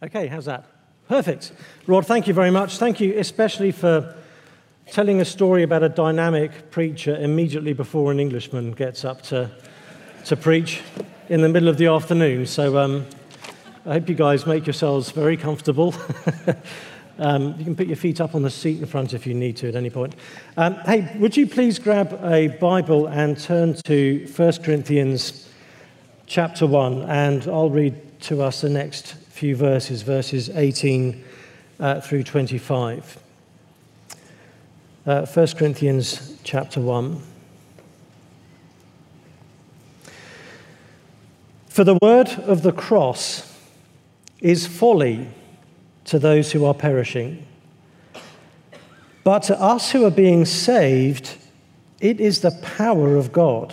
Okay, how's that? Perfect. Rod, thank you very much. Thank you especially for telling a story about a dynamic preacher immediately before an Englishman gets up to, to preach in the middle of the afternoon. So um, I hope you guys make yourselves very comfortable. um, you can put your feet up on the seat in front if you need to at any point. Um, hey, would you please grab a Bible and turn to 1 Corinthians chapter 1, and I'll read to us the next few verses, verses 18 uh, through 25. Uh, 1 Corinthians chapter 1. For the word of the cross is folly to those who are perishing. But to us who are being saved, it is the power of God.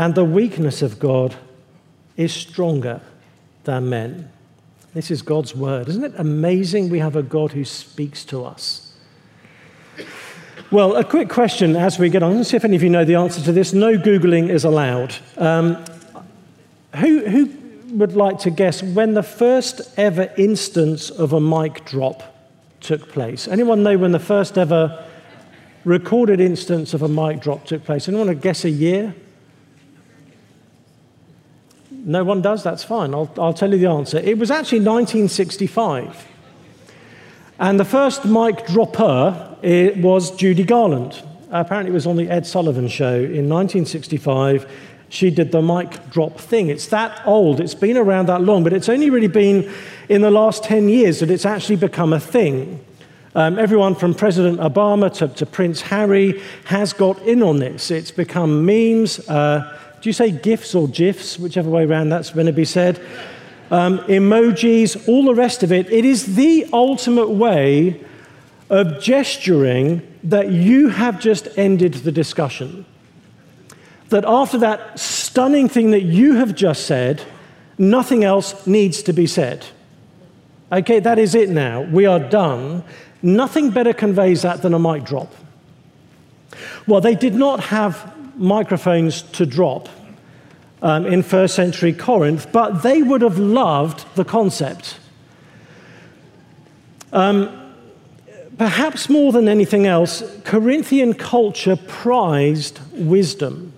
and the weakness of God is stronger than men. This is God's word. Isn't it amazing we have a God who speaks to us? Well, a quick question as we get on. Let's see if any of you know the answer to this. No Googling is allowed. Um, who, who would like to guess when the first ever instance of a mic drop took place? Anyone know when the first ever recorded instance of a mic drop took place? Anyone want to guess a year? No one does? That's fine. I'll, I'll tell you the answer. It was actually 1965. And the first mic dropper was Judy Garland. Apparently, it was on the Ed Sullivan show in 1965. She did the mic drop thing. It's that old, it's been around that long, but it's only really been in the last 10 years that it's actually become a thing. Um, everyone from President Obama to, to, Prince Harry has got in on this. It's become memes. Uh, do you say GIFs or GIFs, whichever way around that's going to be said? Um, emojis, all the rest of it. It is the ultimate way of gesturing that you have just ended the discussion. That after that stunning thing that you have just said, nothing else needs to be said. Okay, that is it now. We are done. Nothing better conveys that than a mic drop. Well, they did not have microphones to drop um, in first century Corinth, but they would have loved the concept. Um, perhaps more than anything else, Corinthian culture prized wisdom.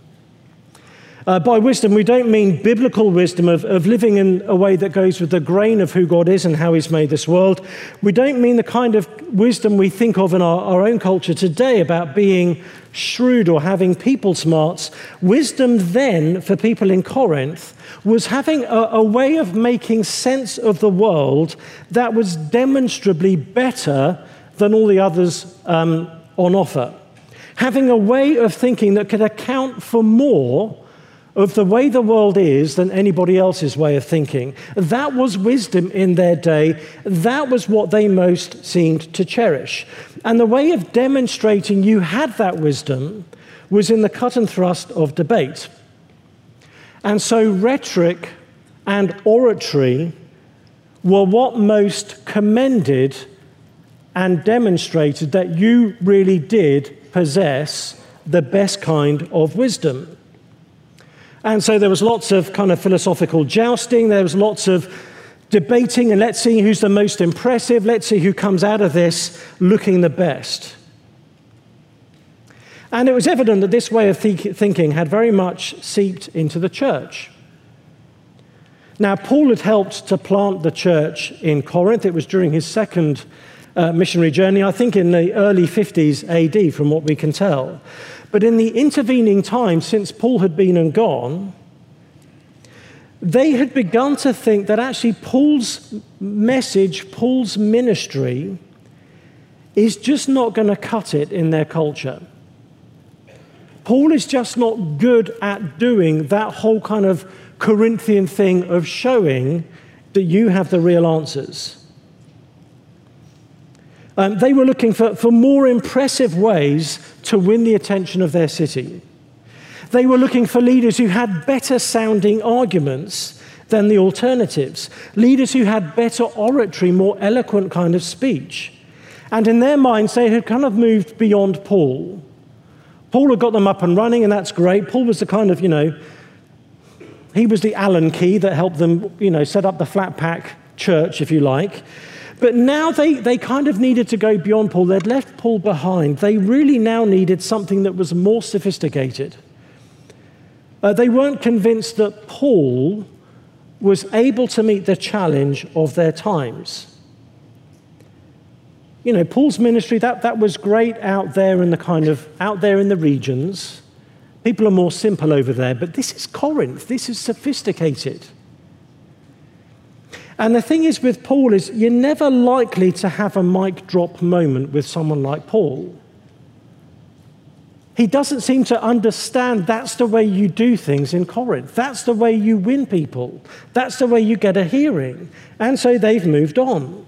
Uh, by wisdom, we don't mean biblical wisdom of, of living in a way that goes with the grain of who God is and how He's made this world. We don't mean the kind of wisdom we think of in our, our own culture today about being shrewd or having people smarts. Wisdom then, for people in Corinth, was having a, a way of making sense of the world that was demonstrably better than all the others um, on offer. Having a way of thinking that could account for more of the way the world is than anybody else's way of thinking. That was wisdom in their day. That was what they most seemed to cherish. And the way of demonstrating you had that wisdom was in the cut and thrust of debate. And so rhetoric and oratory were what most commended and demonstrated that you really did possess the best kind of wisdom. And so there was lots of kind of philosophical jousting, there was lots of debating, and let's see who's the most impressive, let's see who comes out of this looking the best. And it was evident that this way of thinking had very much seeped into the church. Now, Paul had helped to plant the church in Corinth. It was during his second uh, missionary journey, I think in the early 50s AD, from what we can tell. But in the intervening time since Paul had been and gone, they had begun to think that actually Paul's message, Paul's ministry, is just not going to cut it in their culture. Paul is just not good at doing that whole kind of Corinthian thing of showing that you have the real answers. Um, they were looking for, for more impressive ways to win the attention of their city. They were looking for leaders who had better sounding arguments than the alternatives, leaders who had better oratory, more eloquent kind of speech. And in their minds, they had kind of moved beyond Paul. Paul had got them up and running, and that's great. Paul was the kind of, you know, he was the Allen key that helped them, you know, set up the flat pack church, if you like. But now they, they kind of needed to go beyond Paul. They'd left Paul behind. They really now needed something that was more sophisticated. Uh, they weren't convinced that Paul was able to meet the challenge of their times. You know, Paul's ministry, that, that was great out there in the kind of, out there in the regions. People are more simple over there, but this is Corinth. This is sophisticated. And the thing is with Paul is you're never likely to have a mic drop moment with someone like Paul. He doesn't seem to understand that's the way you do things in Corinth. That's the way you win people. That's the way you get a hearing. And so they've moved on.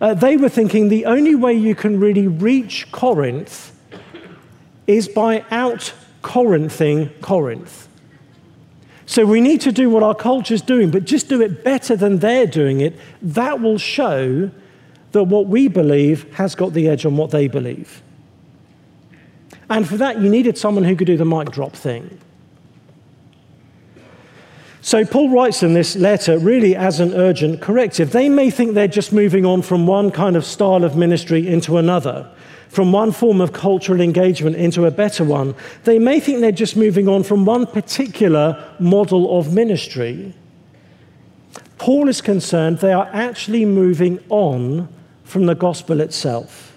Uh, they were thinking the only way you can really reach Corinth is by out Corinthing Corinth. So we need to do what our culture is doing, but just do it better than they're doing it. That will show that what we believe has got the edge on what they believe. And for that, you needed someone who could do the mic drop thing. So Paul writes in this letter really as an urgent corrective. They may think they're just moving on from one kind of style of ministry into another from one form of cultural engagement into a better one. They may think they're just moving on from one particular model of ministry. Paul is concerned they are actually moving on from the gospel itself.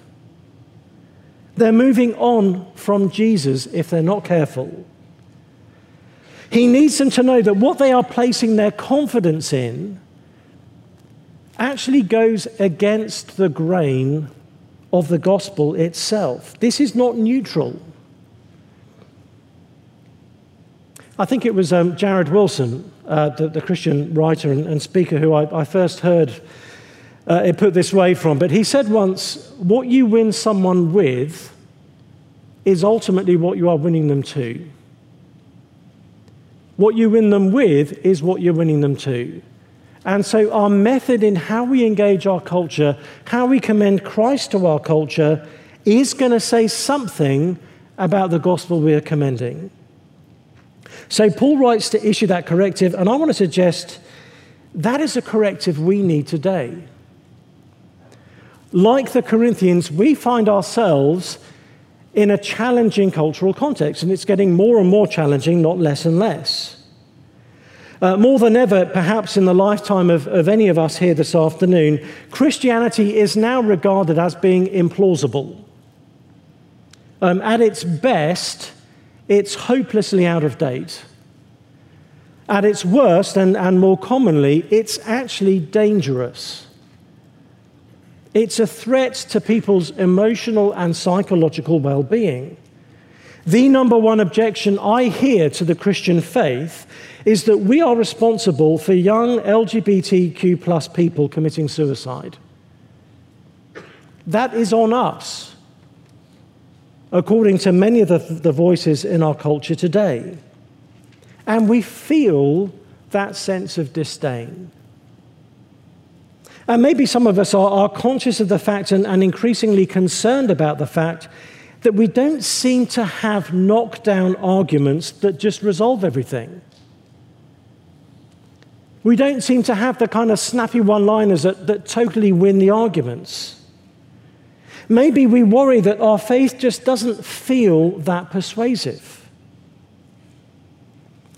They're moving on from Jesus if they're not careful. He needs them to know that what they are placing their confidence in actually goes against the grain of the gospel itself. This is not neutral. I think it was um, Jared Wilson, uh, the, the, Christian writer and, and speaker who I, I first heard uh, it put this way from, but he said once, What you win someone with is ultimately what you are winning them to. What you win them with is what you're winning them to. And so, our method in how we engage our culture, how we commend Christ to our culture, is going to say something about the gospel we are commending. So, Paul writes to issue that corrective, and I want to suggest that is a corrective we need today. Like the Corinthians, we find ourselves in a challenging cultural context, and it's getting more and more challenging, not less and less. Uh, more than ever, perhaps in the lifetime of, of any of us here this afternoon, Christianity is now regarded as being implausible. Um, at its best, it's hopelessly out of date. At its worst, and, and more commonly, it's actually dangerous. It's a threat to people's emotional and psychological well being. The number one objection I hear to the Christian faith is that we are responsible for young LGBTQ plus people committing suicide. That is on us, according to many of the, the voices in our culture today. And we feel that sense of disdain. And maybe some of us are, are conscious of the fact and, and increasingly concerned about the fact that we don't seem to have knockdown arguments that just resolve everything. We don't seem to have the kind of snappy one liners that, that totally win the arguments. Maybe we worry that our faith just doesn't feel that persuasive.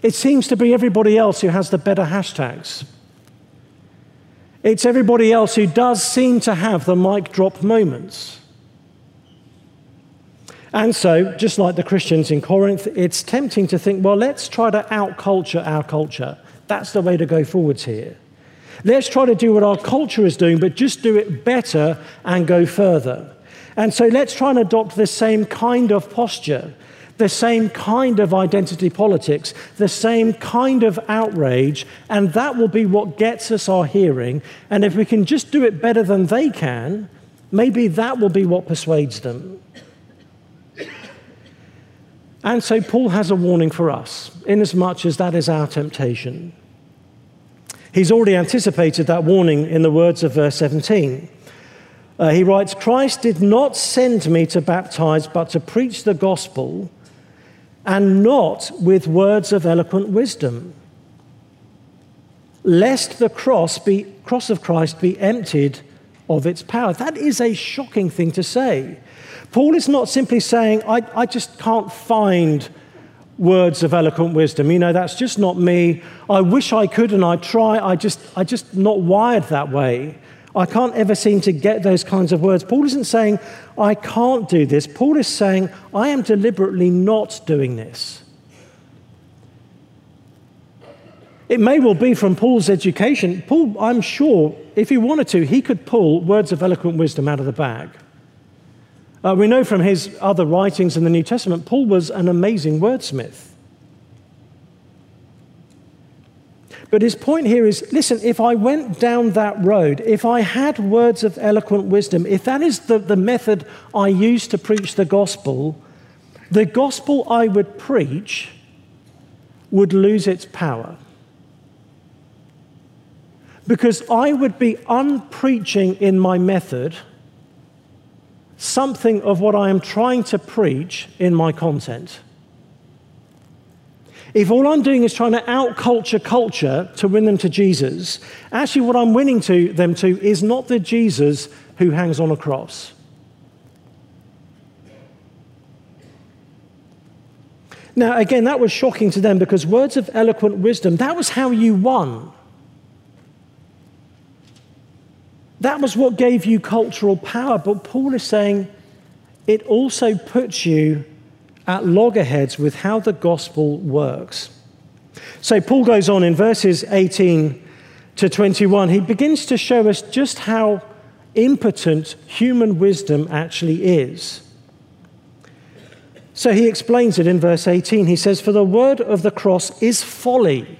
It seems to be everybody else who has the better hashtags. It's everybody else who does seem to have the mic drop moments. And so, just like the Christians in Corinth, it's tempting to think, well, let's try to outculture our culture. That's the way to go forwards here. Let's try to do what our culture is doing, but just do it better and go further. And so let's try and adopt the same kind of posture, the same kind of identity politics, the same kind of outrage, and that will be what gets us our hearing. And if we can just do it better than they can, maybe that will be what persuades them. And so Paul has a warning for us, inasmuch as that is our temptation. He's already anticipated that warning in the words of verse 17. Uh, he writes, Christ did not send me to baptize, but to preach the gospel, and not with words of eloquent wisdom, lest the cross, be, cross of Christ be emptied of its power. That is a shocking thing to say. Paul is not simply saying, I, I just can't find words of eloquent wisdom. You know, that's just not me. I wish I could and I try. I just, I just not wired that way. I can't ever seem to get those kinds of words. Paul isn't saying, I can't do this. Paul is saying, I am deliberately not doing this. It may well be from Paul's education. Paul, I'm sure, if he wanted to, he could pull words of eloquent wisdom out of the bag. Uh, we know from his other writings in the New Testament, Paul was an amazing wordsmith. But his point here is listen, if I went down that road, if I had words of eloquent wisdom, if that is the, the method I use to preach the gospel, the gospel I would preach would lose its power. Because I would be unpreaching in my method something of what I am trying to preach in my content. If all I'm doing is trying to outculture culture to win them to Jesus, actually what I'm winning to them to is not the Jesus who hangs on a cross. Now, again, that was shocking to them because words of eloquent wisdom, that was how you won. That was what gave you cultural power. But Paul is saying it also puts you at loggerheads with how the gospel works. So Paul goes on in verses 18 to 21. He begins to show us just how impotent human wisdom actually is. So he explains it in verse 18. He says, For the word of the cross is folly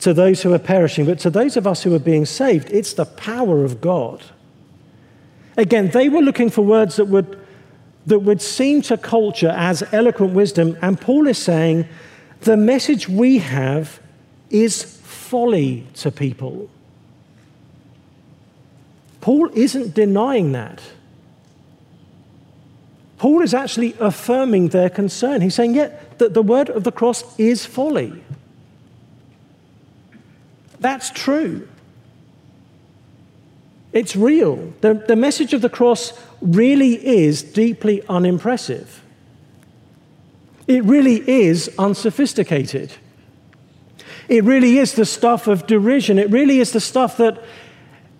to those who are perishing, but to those of us who are being saved, it's the power of God. Again, they were looking for words that would, that would seem to culture as eloquent wisdom, and Paul is saying the message we have is folly to people. Paul isn't denying that. Paul is actually affirming their concern. He's saying, yeah, that the word of the cross is folly. That's true. It's real. The, the message of the cross really is deeply unimpressive. It really is unsophisticated. It really is the stuff of derision. It really is the stuff that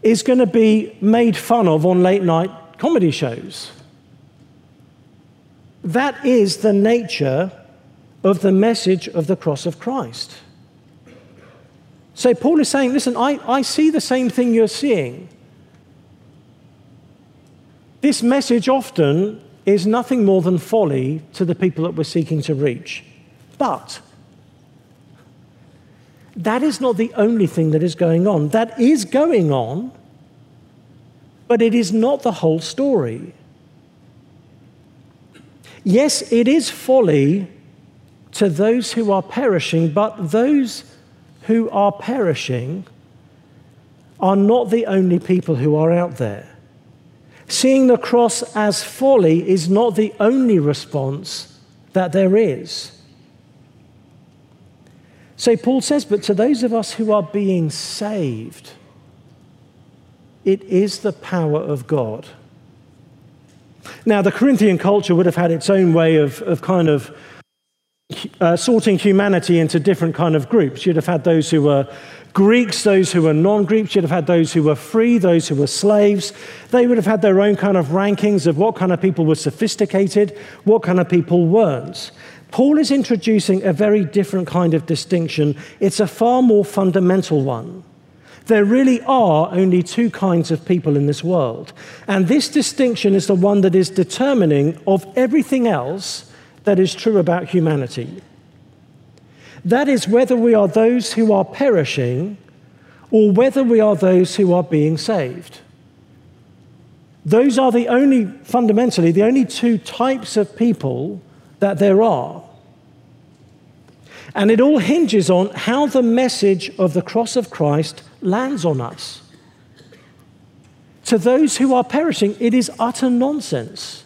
is going to be made fun of on late night comedy shows. That is the nature of the message of the cross of Christ. So Paul is saying, listen, I, I see the same thing you're seeing. This message often is nothing more than folly to the people that we're seeking to reach. But that is not the only thing that is going on. That is going on, but it is not the whole story. Yes, it is folly to those who are perishing, but those who are perishing are not the only people who are out there. Seeing the cross as folly is not the only response that there is. So Paul says, but to those of us who are being saved, it is the power of God. Now, the Corinthian culture would have had its own way of, of kind of uh, sorting humanity into different kind of groups. You'd have had those who were Greeks, those who were non Greeks, you'd have had those who were free, those who were slaves. They would have had their own kind of rankings of what kind of people were sophisticated, what kind of people weren't. Paul is introducing a very different kind of distinction. It's a far more fundamental one. There really are only two kinds of people in this world. And this distinction is the one that is determining of everything else that is true about humanity. That is whether we are those who are perishing or whether we are those who are being saved. Those are the only, fundamentally, the only two types of people that there are. And it all hinges on how the message of the cross of Christ lands on us. To those who are perishing, it is utter nonsense.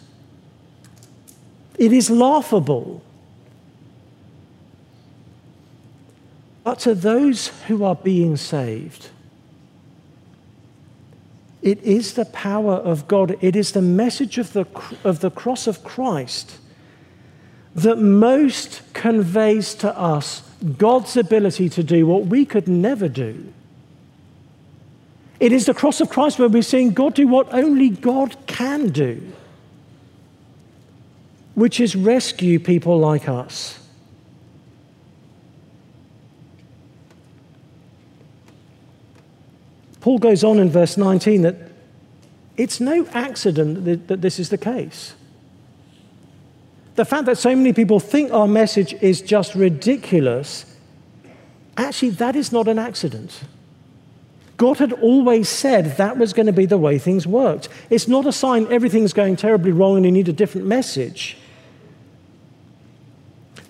It is laughable. But to those who are being saved, it is the power of God, it is the message of the, of the cross of Christ that most conveys to us God's ability to do what we could never do. It is the cross of Christ where we're seeing God do what only God can do, which is rescue people like us. Paul goes on in verse 19 that it's no accident that this is the case. The fact that so many people think our message is just ridiculous, actually, that is not an accident. God had always said that was going to be the way things worked. It's not a sign everything's going terribly wrong and you need a different message.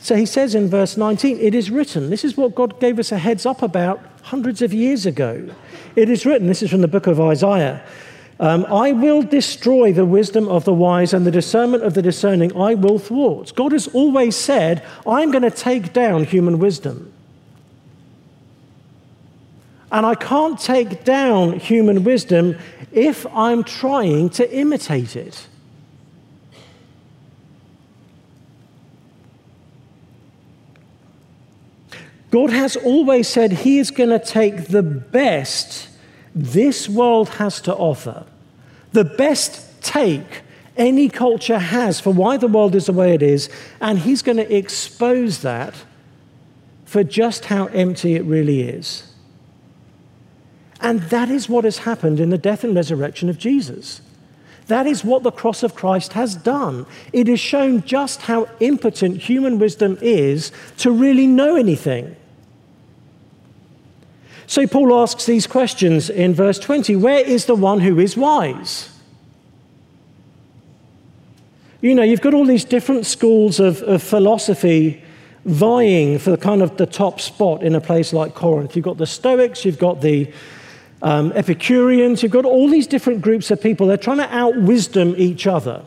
So he says in verse 19, It is written. This is what God gave us a heads up about hundreds of years ago. It is written, this is from the book of Isaiah. Um, I will destroy the wisdom of the wise and the discernment of the discerning I will thwart. God has always said, I'm going to take down human wisdom. And I can't take down human wisdom if I'm trying to imitate it. God has always said He is going to take the best this world has to offer, the best take any culture has for why the world is the way it is, and He's going to expose that for just how empty it really is. And that is what has happened in the death and resurrection of Jesus. That is what the cross of Christ has done. It has shown just how impotent human wisdom is to really know anything. So Paul asks these questions in verse 20 Where is the one who is wise? You know, you've got all these different schools of, of philosophy vying for the kind of the top spot in a place like Corinth. You've got the Stoics, you've got the um, Epicureans, you've got all these different groups of people. They're trying to out wisdom each other.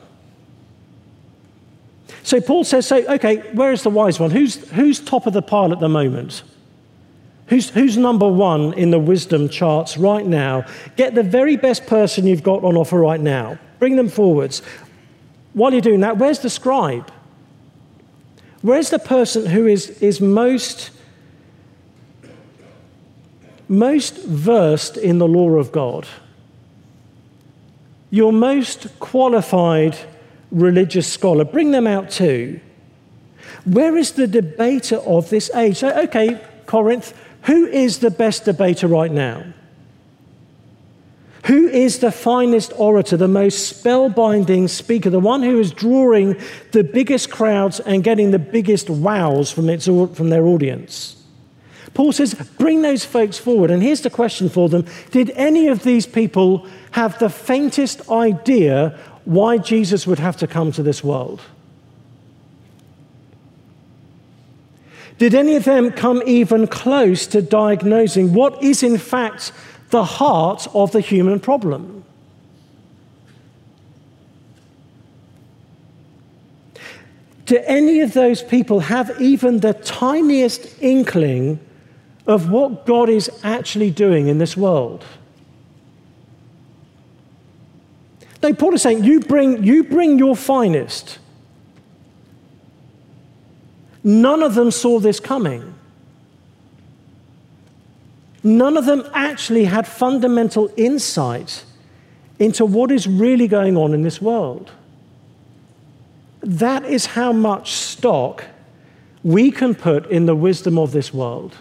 So Paul says, so, okay, where is the wise one? Who's, who's top of the pile at the moment? Who's, who's number one in the wisdom charts right now? Get the very best person you've got on offer right now. Bring them forwards. While you're doing that, where's the scribe? Where's the person who is, is most most versed in the law of God, your most qualified religious scholar, bring them out too. Where is the debater of this age? So, okay, Corinth, who is the best debater right now? Who is the finest orator, the most spellbinding speaker, the one who is drawing the biggest crowds and getting the biggest wows from, its, from their audience? Paul says, bring those folks forward. And here's the question for them Did any of these people have the faintest idea why Jesus would have to come to this world? Did any of them come even close to diagnosing what is, in fact, the heart of the human problem? Do any of those people have even the tiniest inkling of what God is actually doing in this world. No, Paul is saying, you bring, you bring your finest. None of them saw this coming. None of them actually had fundamental insight into what is really going on in this world. That is how much stock we can put in the wisdom of this world.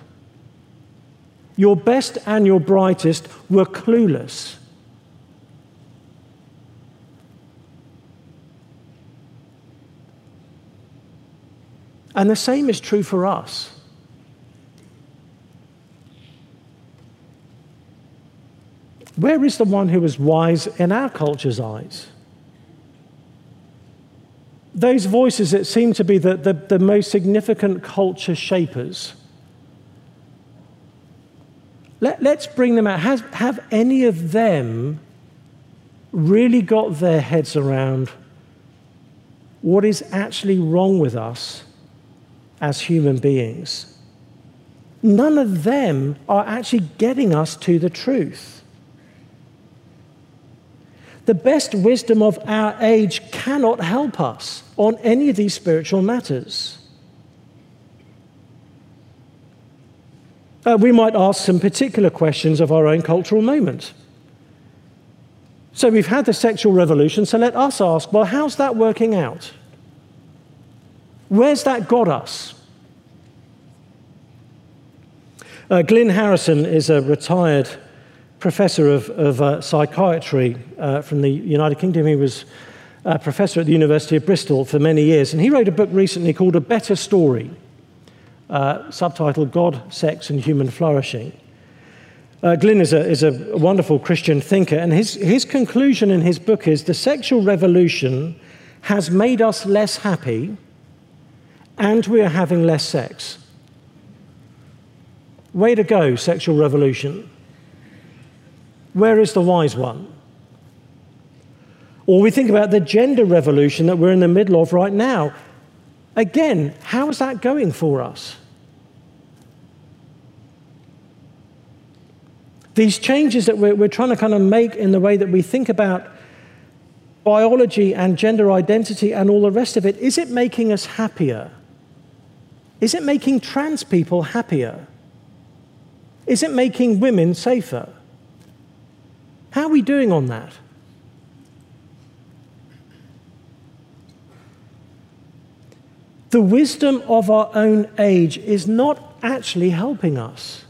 Your best and your brightest were clueless. And the same is true for us. Where is the one who is wise in our culture's eyes? Those voices that seem to be the, the, the most significant culture shapers. Let, us bring them out. Has, have any of them really got their heads around what is actually wrong with us as human beings? None of them are actually getting us to the truth. The best wisdom of our age cannot help us on any of these spiritual matters. Uh, we might ask some particular questions of our own cultural moment. So we've had the sexual revolution, so let us ask well, how's that working out? Where's that got us? Uh, Glynn Harrison is a retired professor of, of uh, psychiatry uh, from the United Kingdom. He was a professor at the University of Bristol for many years, and he wrote a book recently called A Better Story, uh, subtitled God, Sex, and Human Flourishing. Uh, Glynn is a, is a wonderful Christian thinker, and his, his conclusion in his book is the sexual revolution has made us less happy, and we are having less sex. Way to go, sexual revolution. Where is the wise one? Or we think about the gender revolution that we're in the middle of right now. Again, how is that going for us? These changes that we're, we're trying to kind of make in the way that we think about biology and gender identity and all the rest of it, is it making us happier? Is it making trans people happier? Is it making women safer? How are we doing on that? The wisdom of our own age is not actually helping us.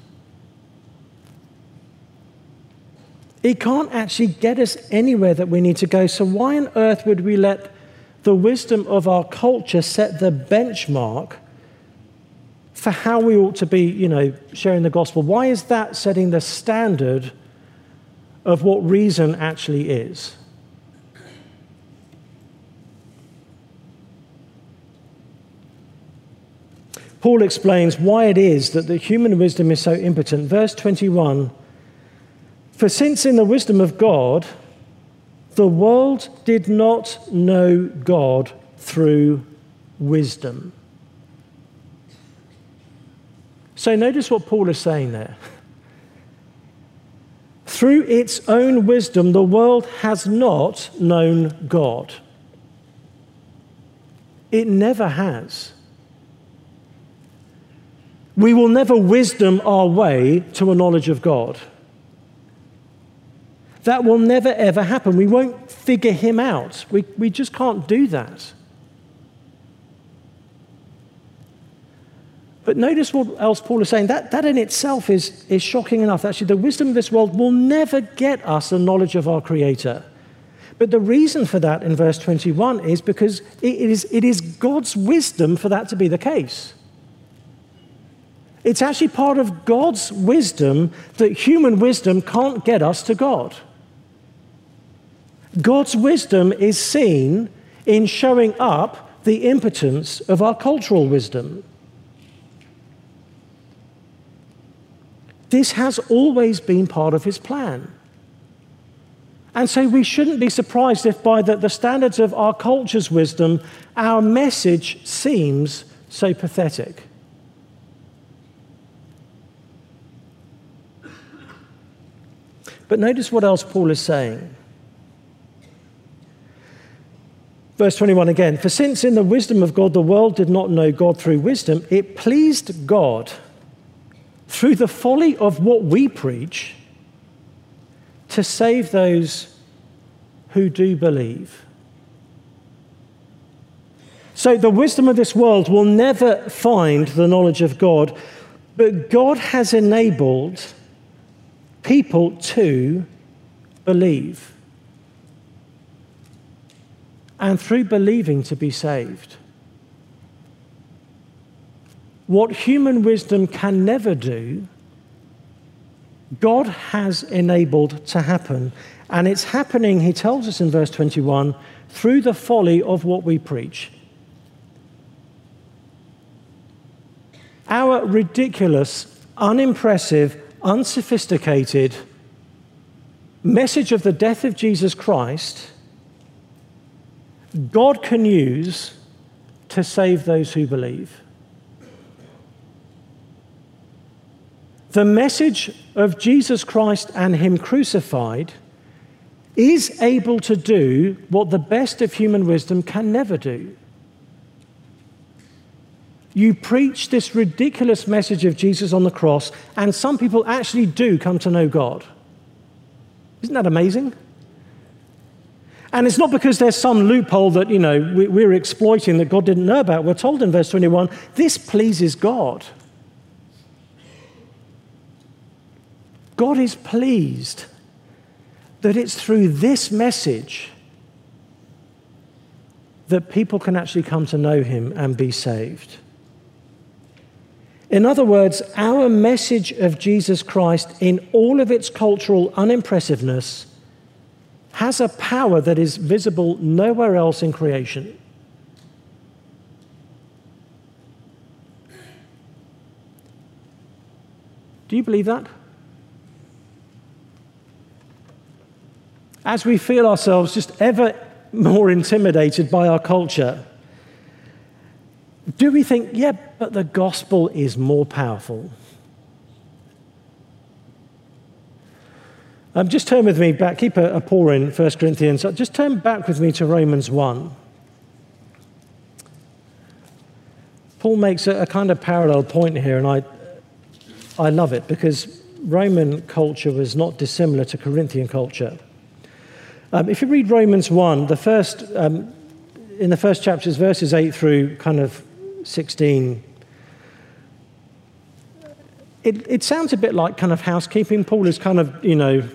It can't actually get us anywhere that we need to go. So, why on earth would we let the wisdom of our culture set the benchmark for how we ought to be, you know, sharing the gospel? Why is that setting the standard of what reason actually is. Paul explains why it is that the human wisdom is so impotent. Verse 21 For since in the wisdom of God, the world did not know God through wisdom. So notice what Paul is saying there. Through its own wisdom, the world has not known God. It never has. We will never wisdom our way to a knowledge of God. That will never, ever happen. We won't figure him out. We, we just can't do that. But notice what else Paul is saying. That, that in itself is, is shocking enough. Actually, the wisdom of this world will never get us the knowledge of our Creator. But the reason for that in verse 21 is because it is, it is God's wisdom for that to be the case. It's actually part of God's wisdom that human wisdom can't get us to God. God's wisdom is seen in showing up the impotence of our cultural wisdom. This has always been part of his plan. And so we shouldn't be surprised if, by the, the standards of our culture's wisdom, our message seems so pathetic. But notice what else Paul is saying. Verse 21 again For since in the wisdom of God the world did not know God through wisdom, it pleased God through the folly of what we preach to save those who do believe. So the wisdom of this world will never find the knowledge of God, but God has enabled people to believe. And through believing to be saved. What human wisdom can never do, God has enabled to happen. And it's happening, he tells us in verse 21, through the folly of what we preach. Our ridiculous, unimpressive, unsophisticated message of the death of Jesus Christ, God can use to save those who believe. The message of Jesus Christ and Him crucified is able to do what the best of human wisdom can never do. You preach this ridiculous message of Jesus on the cross, and some people actually do come to know God. Isn't that amazing? And it's not because there's some loophole that, you know, we're exploiting that God didn't know about. We're told in verse 21 this pleases God. God is pleased that it's through this message that people can actually come to know Him and be saved. In other words, our message of Jesus Christ, in all of its cultural unimpressiveness, has a power that is visible nowhere else in creation. Do you believe that? As we feel ourselves just ever more intimidated by our culture, do we think, yeah, but the gospel is more powerful? Um, just turn with me back, keep a, a paw in 1 Corinthians. Just turn back with me to Romans 1. Paul makes a, a kind of parallel point here, and I, I love it because Roman culture was not dissimilar to Corinthian culture. Um, if you read Romans 1, the first, um, in the first chapters, verses 8 through kind of 16. It, it sounds a bit like kind of housekeeping. Paul is kind of, you know,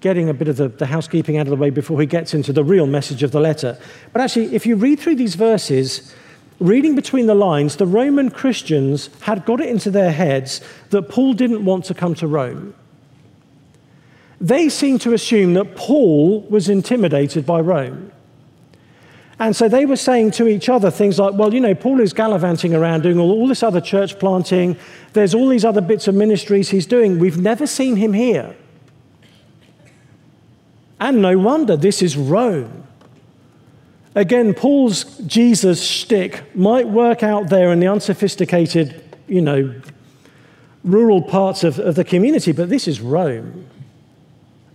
getting a bit of the, the, housekeeping out of the way before he gets into the real message of the letter. But actually, if you read through these verses, reading between the lines, the Roman Christians had got it into their heads that Paul didn't want to come to Rome. They seem to assume that Paul was intimidated by Rome. And so they were saying to each other things like, well, you know, Paul is gallivanting around doing all, this other church planting. There's all these other bits of ministries he's doing. We've never seen him here. And no wonder, this is Rome. Again, Paul's Jesus shtick might work out there in the unsophisticated, you know, rural parts of, of the community, but this is Rome.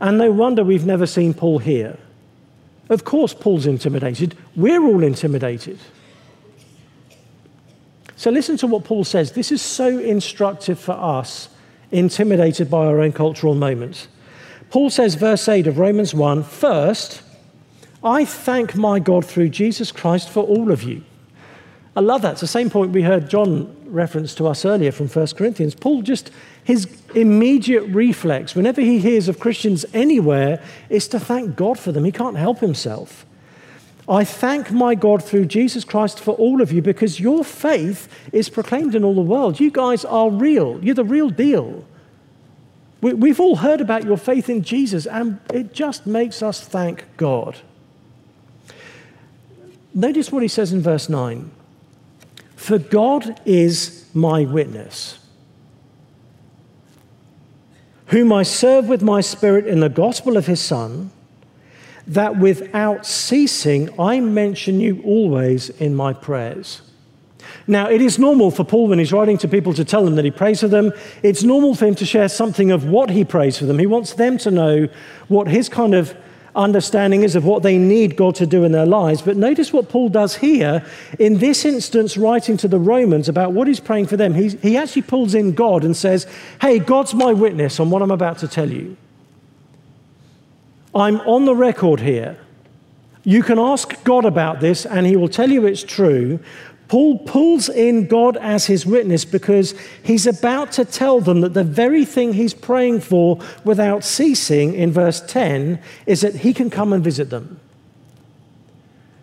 And no wonder we've never seen Paul here. Of course, Paul's intimidated. We're all intimidated. So, listen to what Paul says. This is so instructive for us, intimidated by our own cultural moments. Paul says, verse 8 of Romans 1 First, I thank my God through Jesus Christ for all of you. I love that. It's the same point we heard John reference to us earlier from 1 Corinthians. Paul just, his immediate reflex, whenever he hears of Christians anywhere, is to thank God for them. He can't help himself. I thank my God through Jesus Christ for all of you because your faith is proclaimed in all the world. You guys are real. You're the real deal. We, have all heard about your faith in Jesus, and it just makes us thank God. Notice what he says in verse 9 For God is my witness, whom I serve with my spirit in the gospel of his Son, that without ceasing I mention you always in my prayers. Now, it is normal for Paul when he's writing to people to tell them that he prays for them. It's normal for him to share something of what he prays for them. He wants them to know what his kind of understanding is of what they need God to do in their lives. But notice what Paul does here. In this instance, writing to the Romans about what he's praying for them, he's, he actually pulls in God and says, Hey, God's my witness on what I'm about to tell you. I'm on the record here. You can ask God about this, and he will tell you it's true. Paul pulls in God as his witness because he's about to tell them that the very thing he's praying for without ceasing in verse 10 is that he can come and visit them.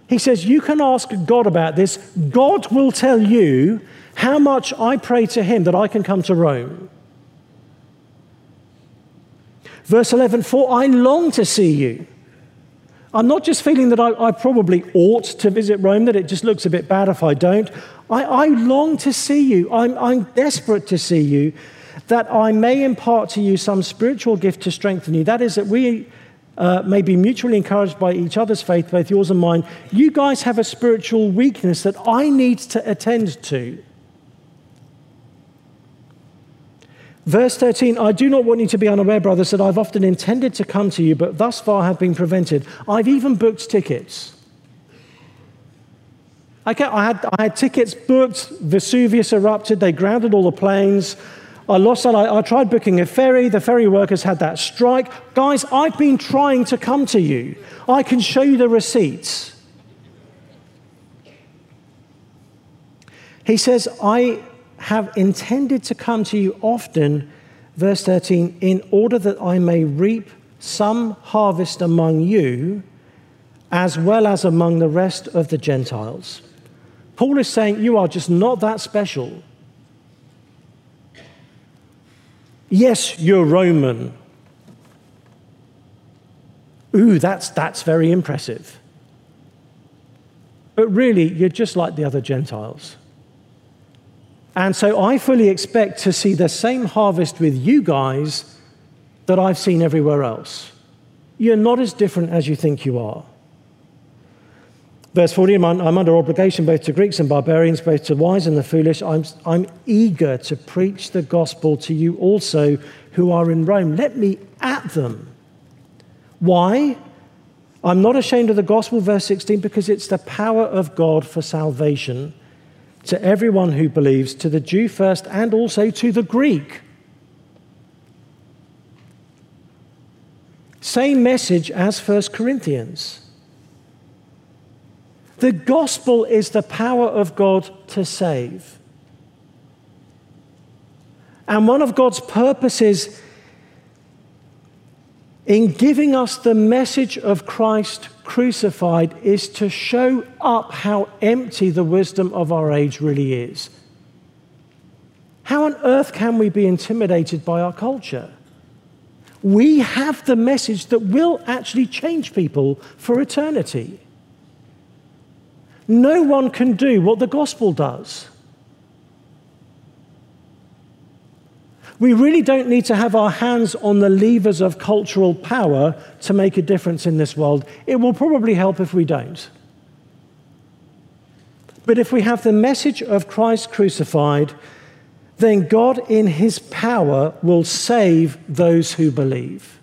He says, You can ask God about this. God will tell you how much I pray to him that I can come to Rome. Verse 11, For I long to see you I'm not just feeling that I, I, probably ought to visit Rome, that it just looks a bit bad if I don't. I, I long to see you. I'm, I'm desperate to see you, that I may impart to you some spiritual gift to strengthen you. That is, that we uh, may be mutually encouraged by each other's faith, both yours and mine. You guys have a spiritual weakness that I need to attend to. Verse 13, I do not want you to be unaware, brothers, that I've often intended to come to you, but thus far have been prevented. I've even booked tickets. I, had, I had tickets booked, Vesuvius erupted, they grounded all the planes. I lost that. I, I tried booking a ferry, the ferry workers had that strike. Guys, I've been trying to come to you. I can show you the receipts. He says, I have intended to come to you often, verse 13, in order that I may reap some harvest among you as well as among the rest of the Gentiles. Paul is saying, You are just not that special. Yes, you're Roman. Ooh, that's, that's very impressive. But really, you're just like the other Gentiles. And so I fully expect to see the same harvest with you guys that I've seen everywhere else. You're not as different as you think you are. Verse 40 I'm under obligation both to Greeks and barbarians, both to wise and the foolish. I'm, I'm eager to preach the gospel to you also who are in Rome. Let me at them. Why? I'm not ashamed of the gospel, verse 16, because it's the power of God for salvation to everyone who believes, to the Jew first and also to the Greek. Same message as 1 Corinthians. The gospel is the power of God to save. And one of God's purposes in giving us the message of Christ crucified is to show up how empty the wisdom of our age really is. How on earth can we be intimidated by our culture? We have the message that will actually change people for eternity. No one can do what the gospel does. We really don't need to have our hands on the levers of cultural power to make a difference in this world. It will probably help if we don't. But if we have the message of Christ crucified, then God, in his power, will save those who believe.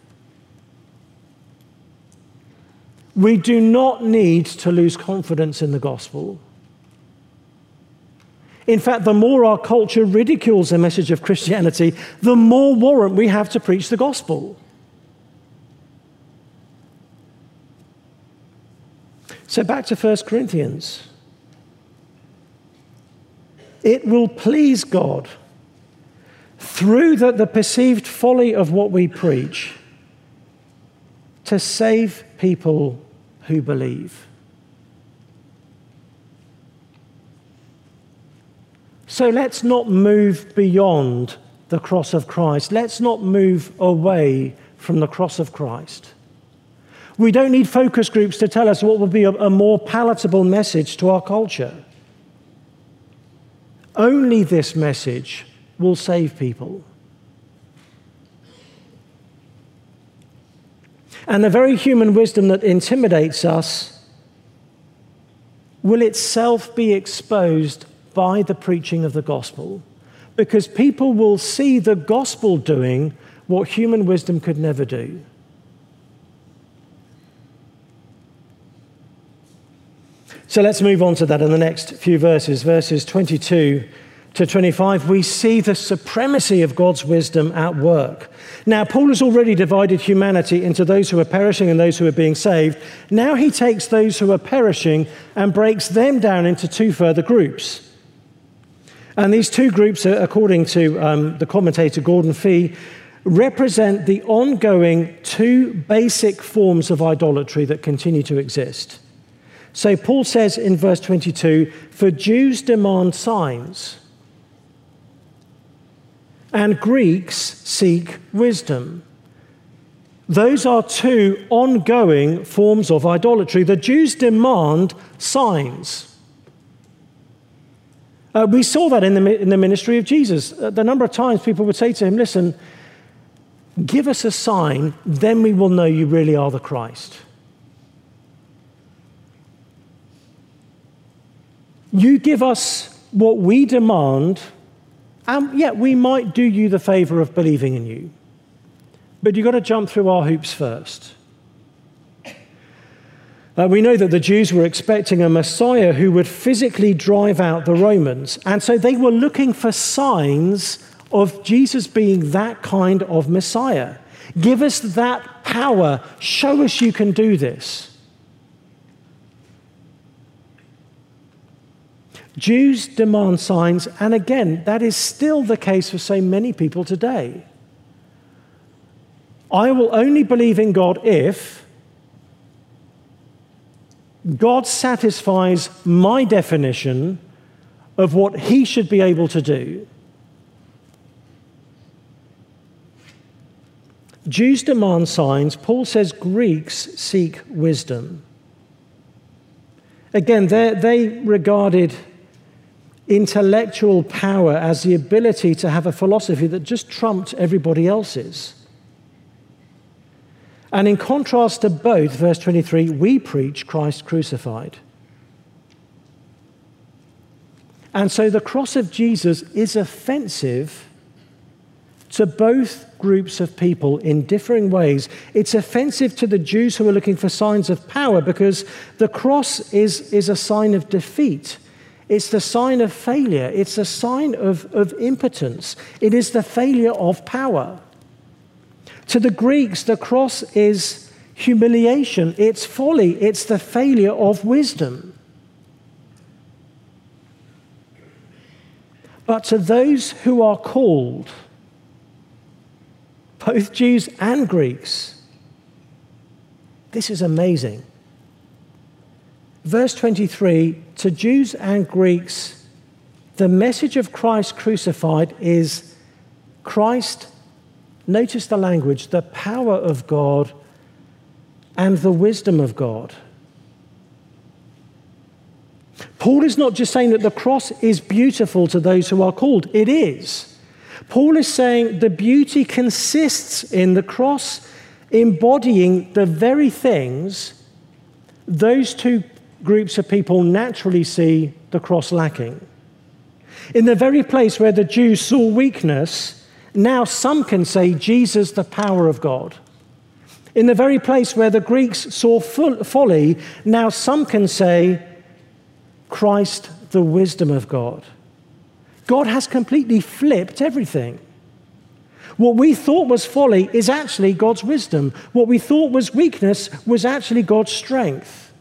We do not need to lose confidence in the gospel. In fact, the more our culture ridicules the message of Christianity, the more warrant we have to preach the gospel. So back to 1 Corinthians. It will please God through the, the perceived folly of what we preach to save people who believe. So let's not move beyond the cross of Christ. Let's not move away from the cross of Christ. We don't need focus groups to tell us what will be a, a more palatable message to our culture. Only this message will save people. And the very human wisdom that intimidates us will itself be exposed by the preaching of the gospel because people will see the gospel doing what human wisdom could never do. So let's move on to that in the next few verses, verses 22 to 25. We see the supremacy of God's wisdom at work. Now, Paul has already divided humanity into those who are perishing and those who are being saved. Now he takes those who are perishing and breaks them down into two further groups. And these two groups, according to um, the commentator Gordon Fee, represent the ongoing two basic forms of idolatry that continue to exist. So Paul says in verse 22 For Jews demand signs and Greeks seek wisdom. Those are two ongoing forms of idolatry. The Jews demand signs. Uh, we saw that in the, in the ministry of Jesus. Uh, the number of times people would say to him, Listen, give us a sign, then we will know you really are the Christ. You give us what we demand and yeah, we might do you the favor of believing in you. But you've got to jump through our hoops first. Uh, we know that the Jews were expecting a Messiah who would physically drive out the Romans. And so they were looking for signs of Jesus being that kind of Messiah. Give us that power. Show us you can do this. Jews demand signs, and again, that is still the case for so many people today. I will only believe in God if God satisfies my definition of what He should be able to do. Jews demand signs. Paul says Greeks seek wisdom. Again, they regarded intellectual power as the ability to have a philosophy that just trumped everybody else's. And in contrast to both, verse 23, we preach Christ crucified. And so the cross of Jesus is offensive to both groups of people in differing ways. It's offensive to the Jews who are looking for signs of power because the cross is, is a sign of defeat. It's the sign of failure. It's a sign of, of impotence. It is the failure of power. To the Greeks, the cross is humiliation, it's folly, it's the failure of wisdom. But to those who are called, both Jews and Greeks, this is amazing. Verse 23 to Jews and Greeks, the message of Christ crucified is Christ, notice the language, the power of God and the wisdom of God. Paul is not just saying that the cross is beautiful to those who are called, it is. Paul is saying the beauty consists in the cross embodying the very things those two groups of people naturally see the cross lacking. In the very place where the Jews saw weakness, now some can say Jesus, the power of God. In the very place where the Greeks saw folly, now some can say Christ, the wisdom of God. God has completely flipped everything. What we thought was folly is actually God's wisdom. What we thought was weakness was actually God's strength.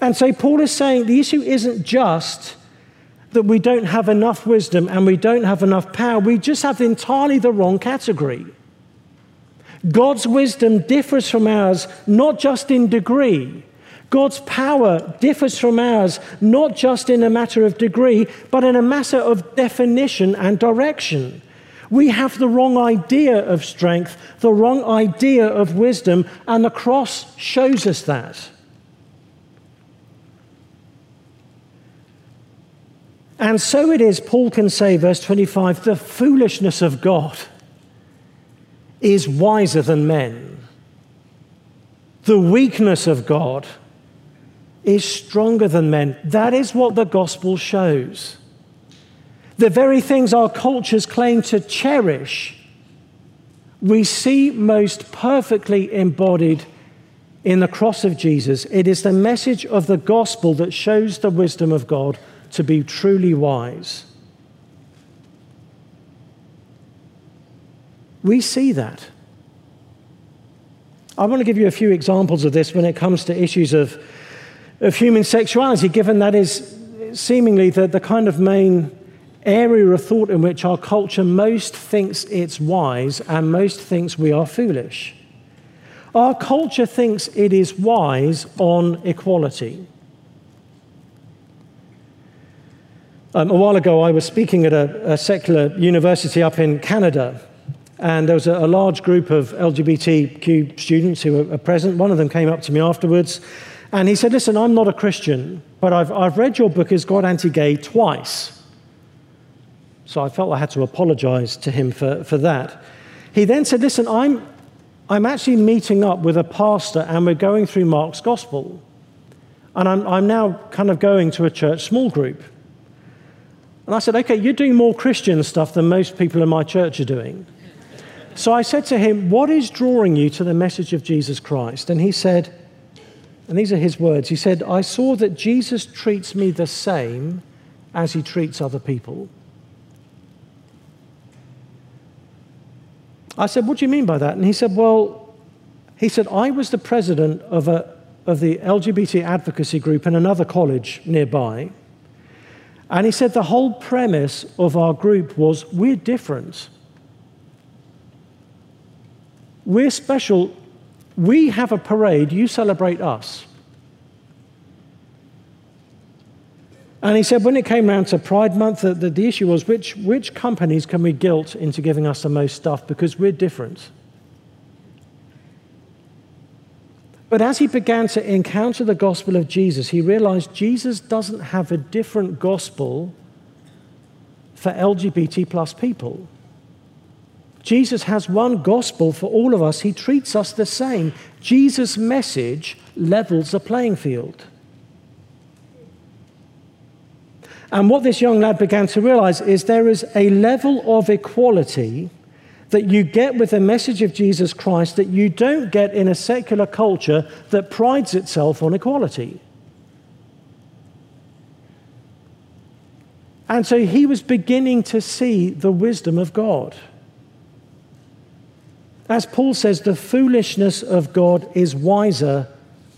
And so Paul is saying the issue isn't just that we don't have enough wisdom and we don't have enough power, we just have entirely the wrong category. God's wisdom differs from ours not just in degree. God's power differs from ours not just in a matter of degree, but in a matter of definition and direction. We have the wrong idea of strength, the wrong idea of wisdom, and the cross shows us that. And so it is, Paul can say, verse 25, the foolishness of God is wiser than men. The weakness of God is stronger than men. That is what the gospel shows. The very things our cultures claim to cherish, we see most perfectly embodied in the cross of Jesus. It is the message of the gospel that shows the wisdom of God to be truly wise. We see that. I want to give you a few examples of this when it comes to issues of, of human sexuality, given that is seemingly the, the kind of main area of thought in which our culture most thinks it's wise and most thinks we are foolish. Our culture thinks it is wise on equality. Um, a while ago, I was speaking at a, a secular university up in Canada, and there was a, a, large group of LGBTQ students who were present. One of them came up to me afterwards and he said, Listen, I'm not a Christian, but I've, I've read your book, Is God Anti Gay, twice. So I felt I had to apologize to him for, for that. He then said, Listen, I'm, I'm actually meeting up with a pastor and we're going through Mark's gospel. And I'm, I'm now kind of going to a church small group. And I said, Okay, you're doing more Christian stuff than most people in my church are doing. So I said to him, What is drawing you to the message of Jesus Christ? And he said, and these are his words He said, I saw that Jesus treats me the same as he treats other people. I said, What do you mean by that? And he said, Well, he said, I was the president of, a, of the LGBT advocacy group in another college nearby. And he said, The whole premise of our group was we're different. We're special. We have a parade, you celebrate us. And he said, when it came around to Pride Month, the, the, the, issue was which, which companies can we guilt into giving us the most stuff because we're different. But as he began to encounter the gospel of Jesus, he realized Jesus doesn't have a different gospel for LGBT plus people. Jesus has one gospel for all of us. He treats us the same. Jesus' message levels the playing field. And what this young lad began to realize is there is a level of equality that you get with the message of Jesus Christ that you don't get in a secular culture that prides itself on equality. And so he was beginning to see the wisdom of God. As Paul says, the foolishness of God is wiser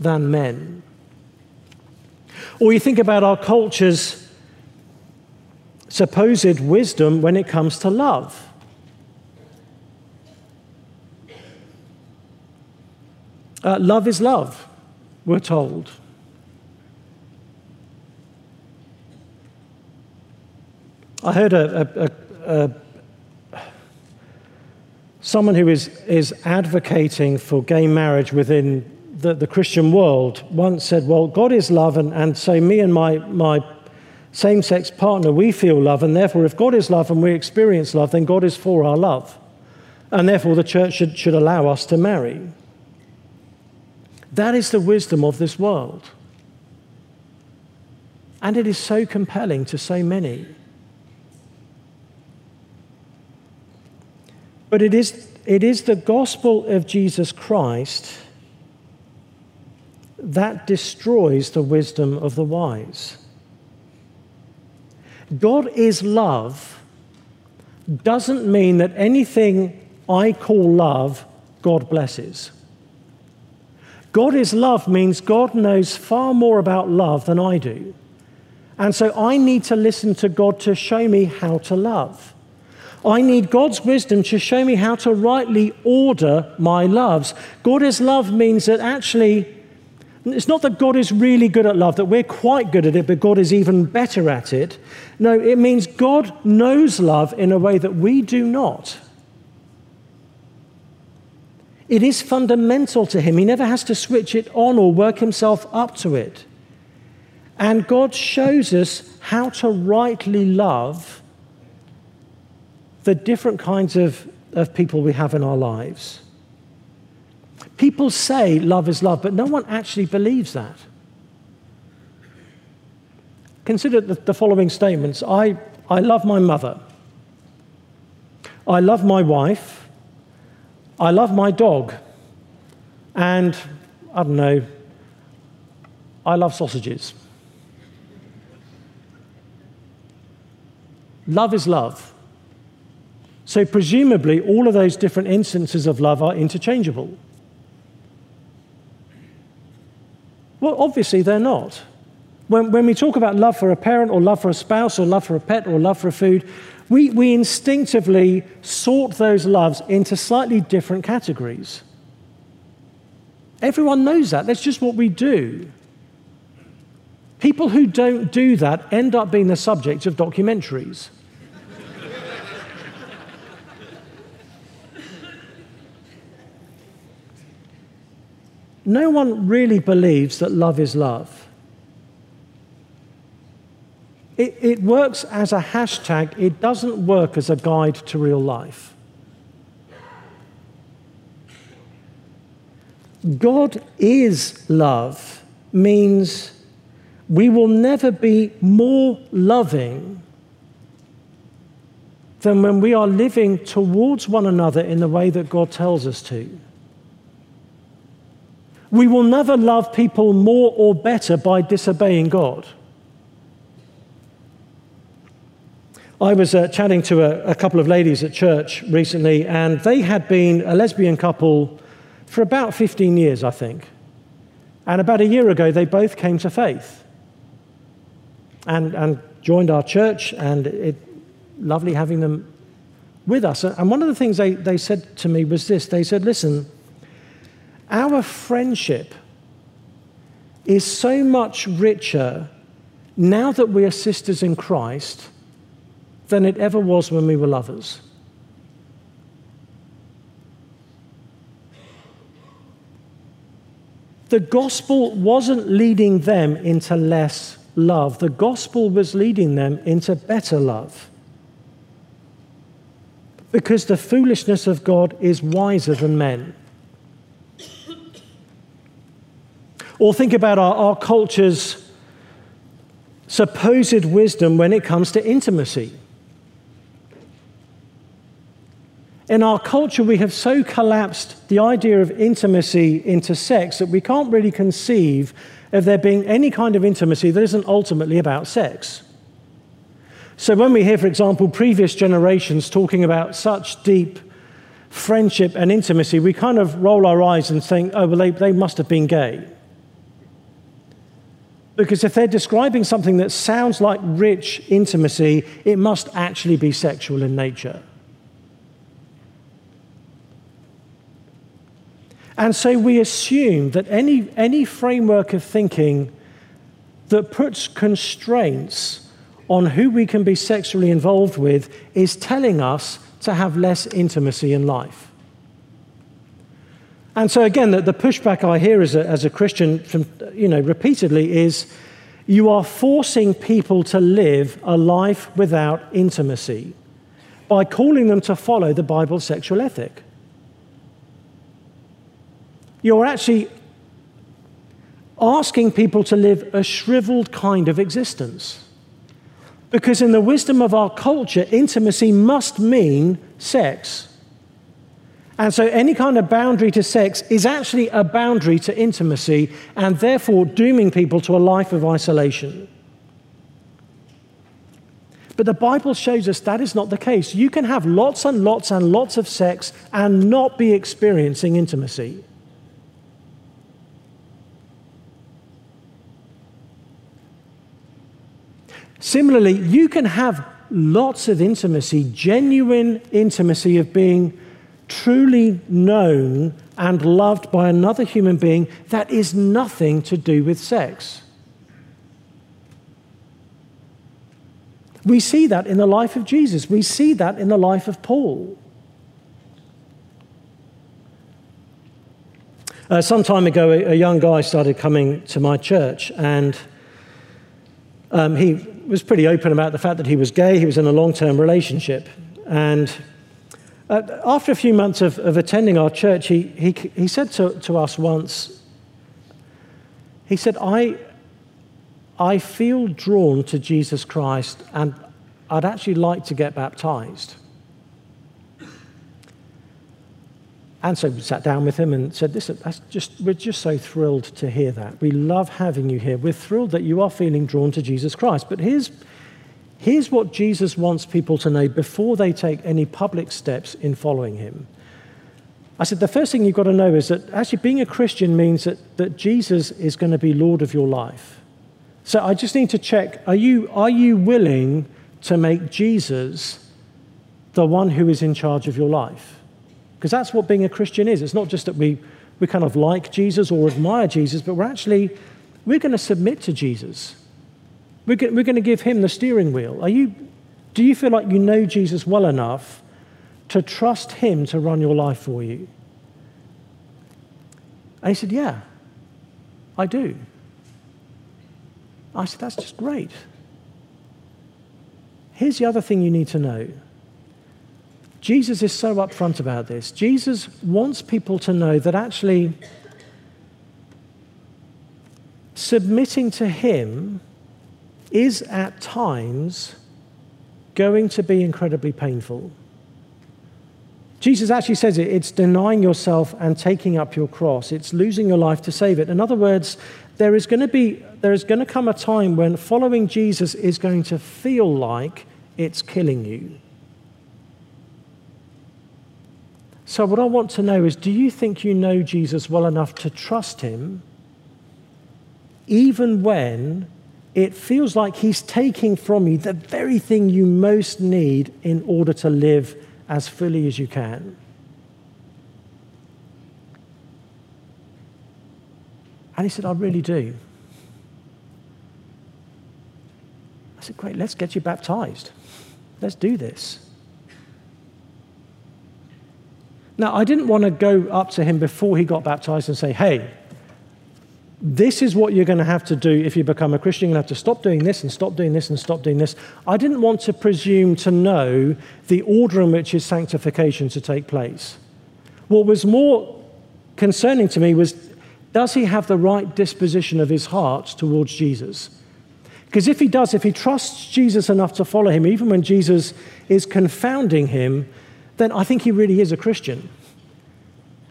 than men. Or you think about our culture's supposed wisdom when it comes to love. Uh, love is love, we're told. I heard a, a, a, someone who is, is advocating for gay marriage within the, the Christian world once said, Well, God is love, and, and so me and my, my same sex partner, we feel love, and therefore, if God is love and we experience love, then God is for our love. And therefore, the church should, should allow us to marry. That is the wisdom of this world. And it is so compelling to so many. But it is, it is the gospel of Jesus Christ that destroys the wisdom of the wise. God is love doesn't mean that anything I call love, God blesses. God is love means God knows far more about love than I do. And so I need to listen to God to show me how to love. I need God's wisdom to show me how to rightly order my loves. God is love means that actually, it's not that God is really good at love, that we're quite good at it, but God is even better at it. No, it means God knows love in a way that we do not. It is fundamental to Him. He never has to switch it on or work Himself up to it. And God shows us how to rightly love the different kinds of, of people we have in our lives. People say love is love, but no one actually believes that. Consider the, the following statements I, I love my mother. I love my wife. I love my dog. And I don't know, I love sausages. Love is love. So, presumably, all of those different instances of love are interchangeable. Well, obviously, they're not. When, when we talk about love for a parent, or love for a spouse, or love for a pet, or love for food, we, we instinctively sort those loves into slightly different categories. Everyone knows that. That's just what we do. People who don't do that end up being the subject of documentaries. no one really believes that love is love. It, it, works as a hashtag, it doesn't work as a guide to real life. God is love means we will never be more loving than when we are living towards one another in the way that God tells us to. We will never love people more or better by disobeying God. I was uh, chatting to a, a, couple of ladies at church recently, and they had been a lesbian couple for about 15 years, I think. And about a year ago, they both came to faith and, and joined our church, and it lovely having them with us. And one of the things they, they said to me was this they said, Listen, our friendship is so much richer now that we are sisters in Christ than it ever was when we were lovers. The gospel wasn't leading them into less love, the gospel was leading them into better love. Because the foolishness of God is wiser than men. Or think about our, our culture's supposed wisdom when it comes to intimacy. In our culture, we have so collapsed the idea of intimacy into sex that we can't really conceive of there being any kind of intimacy that isn't ultimately about sex. So, when we hear, for example, previous generations talking about such deep friendship and intimacy, we kind of roll our eyes and think, oh, well, they, they must have been gay. Because if they're describing something that sounds like rich intimacy, it must actually be sexual in nature. And so we assume that any, any framework of thinking that puts constraints on who we can be sexually involved with is telling us to have less intimacy in life. And so, again, the, the pushback I hear as a, as a Christian from, you know, repeatedly is you are forcing people to live a life without intimacy by calling them to follow the Bible's sexual ethic you're actually asking people to live a shriveled kind of existence. Because in the wisdom of our culture, intimacy must mean sex. And so any kind of boundary to sex is actually a boundary to intimacy and therefore dooming people to a life of isolation. But the Bible shows us that is not the case. You can have lots and lots and lots of sex and not be experiencing intimacy. Similarly, you can have lots of intimacy, genuine intimacy of being truly known and loved by another human being that is nothing to do with sex. We see that in the life of Jesus. We see that in the life of Paul. Uh, some time ago, a, a, young guy started coming to my church, and um, he was pretty open about the fact that he was gay, he was in a long term relationship. And uh, after a few months of, of attending our church, he, he, he said to, to us once, he said, I, I feel drawn to Jesus Christ and I'd actually like to get baptized. And so we sat down with him and said, Listen, that's just, we're just so thrilled to hear that. We love having you here. We're thrilled that you are feeling drawn to Jesus Christ. But here's, here's what Jesus wants people to know before they take any public steps in following him. I said, the first thing you've got to know is that actually being a Christian means that, that Jesus is going to be Lord of your life. So I just need to check are you, are you willing to make Jesus the one who is in charge of your life? Because that's what being a Christian is. It's not just that we, we kind of like Jesus or admire Jesus, but we're actually, we're going to submit to Jesus. We're, we're going to give him the steering wheel. Are you, do you feel like you know Jesus well enough to trust him to run your life for you? And he said, Yeah, I do. I said, That's just great. Here's the other thing you need to know Jesus is so upfront about this. Jesus wants people to know that actually submitting to Him is at times going to be incredibly painful. Jesus actually says it it's denying yourself and taking up your cross, it's losing your life to save it. In other words, there is going to be there is going to come a time when following Jesus is going to feel like it's killing you. So, what I want to know is do you think you know Jesus well enough to trust him, even when it feels like he's taking from you the very thing you most need in order to live as fully as you can? And he said, I really do. I said, Great, let's get you baptized. Let's do this. Now, I didn't want to go up to him before he got baptized and say, Hey, this is what you're going to have to do if you become a Christian. You're going to have to stop doing this and stop doing this and stop doing this. I didn't want to presume to know the order in which his sanctification to take place. What was more concerning to me was does he have the right disposition of his heart towards Jesus? Because if he does, if he trusts Jesus enough to follow him, even when Jesus is confounding him, then I think he really is a Christian.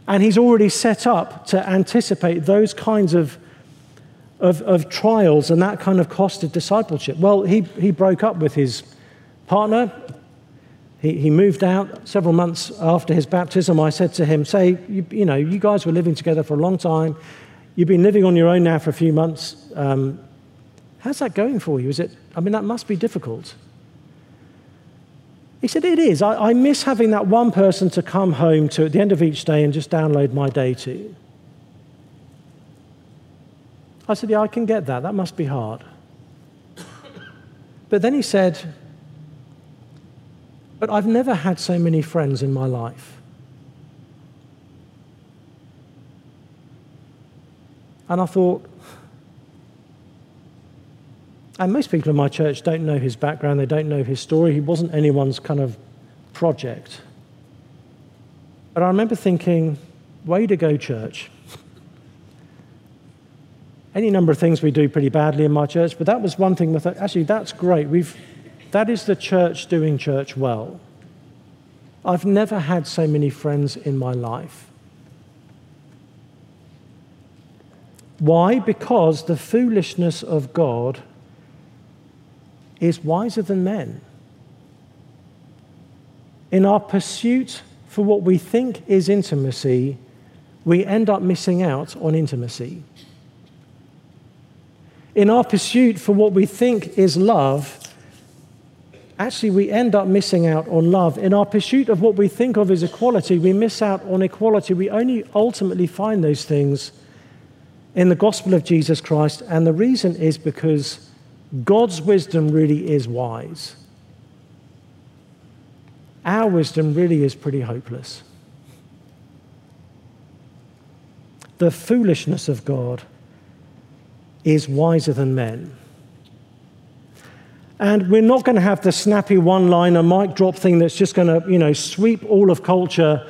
And he's already set up to anticipate those kinds of, of, of trials and that kind of cost of discipleship. Well, he, he broke up with his partner. He, he moved out several months after his baptism. I said to him, Say, you, you know, you guys were living together for a long time. You've been living on your own now for a few months. Um, how's that going for you? Is it, I mean, that must be difficult. He said, It is. I, I, miss having that one person to come home to at the end of each day and just download my day to. I said, Yeah, I can get that. That must be hard. But then he said, But I've never had so many friends in my life. And I thought, and most people in my church don't know his background, they don't know his story. He wasn't anyone's kind of project. But I remember thinking, way to go, church. Any number of things we do pretty badly in my church, but that was one thing with actually, that's great. We've, that is the church doing church well. I've never had so many friends in my life. Why? Because the foolishness of God is wiser than men. In our pursuit for what we think is intimacy, we end up missing out on intimacy. In our pursuit for what we think is love, actually we end up missing out on love. In our pursuit of what we think of as equality, we miss out on equality. We only ultimately find those things in the gospel of Jesus Christ, and the reason is because God's wisdom really is wise. Our wisdom really is pretty hopeless. The foolishness of God is wiser than men. And we're not going to have the snappy one liner mic drop thing that's just going to, you know, sweep all of culture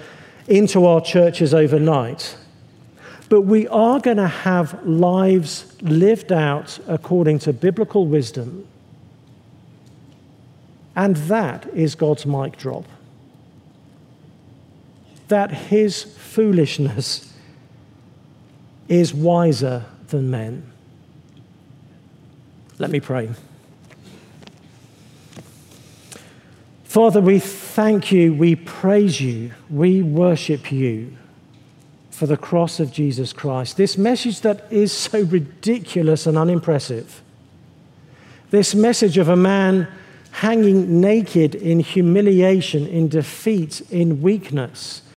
into our churches overnight. But we are going to have lives lived out according to biblical wisdom. And that is God's mic drop. that his foolishness is wiser than men. Let me pray. Father, we thank you, we praise you, we worship you for the cross of Jesus Christ. This message that is so ridiculous and unimpressive. This message of a man hanging naked in humiliation, in defeat, in weakness,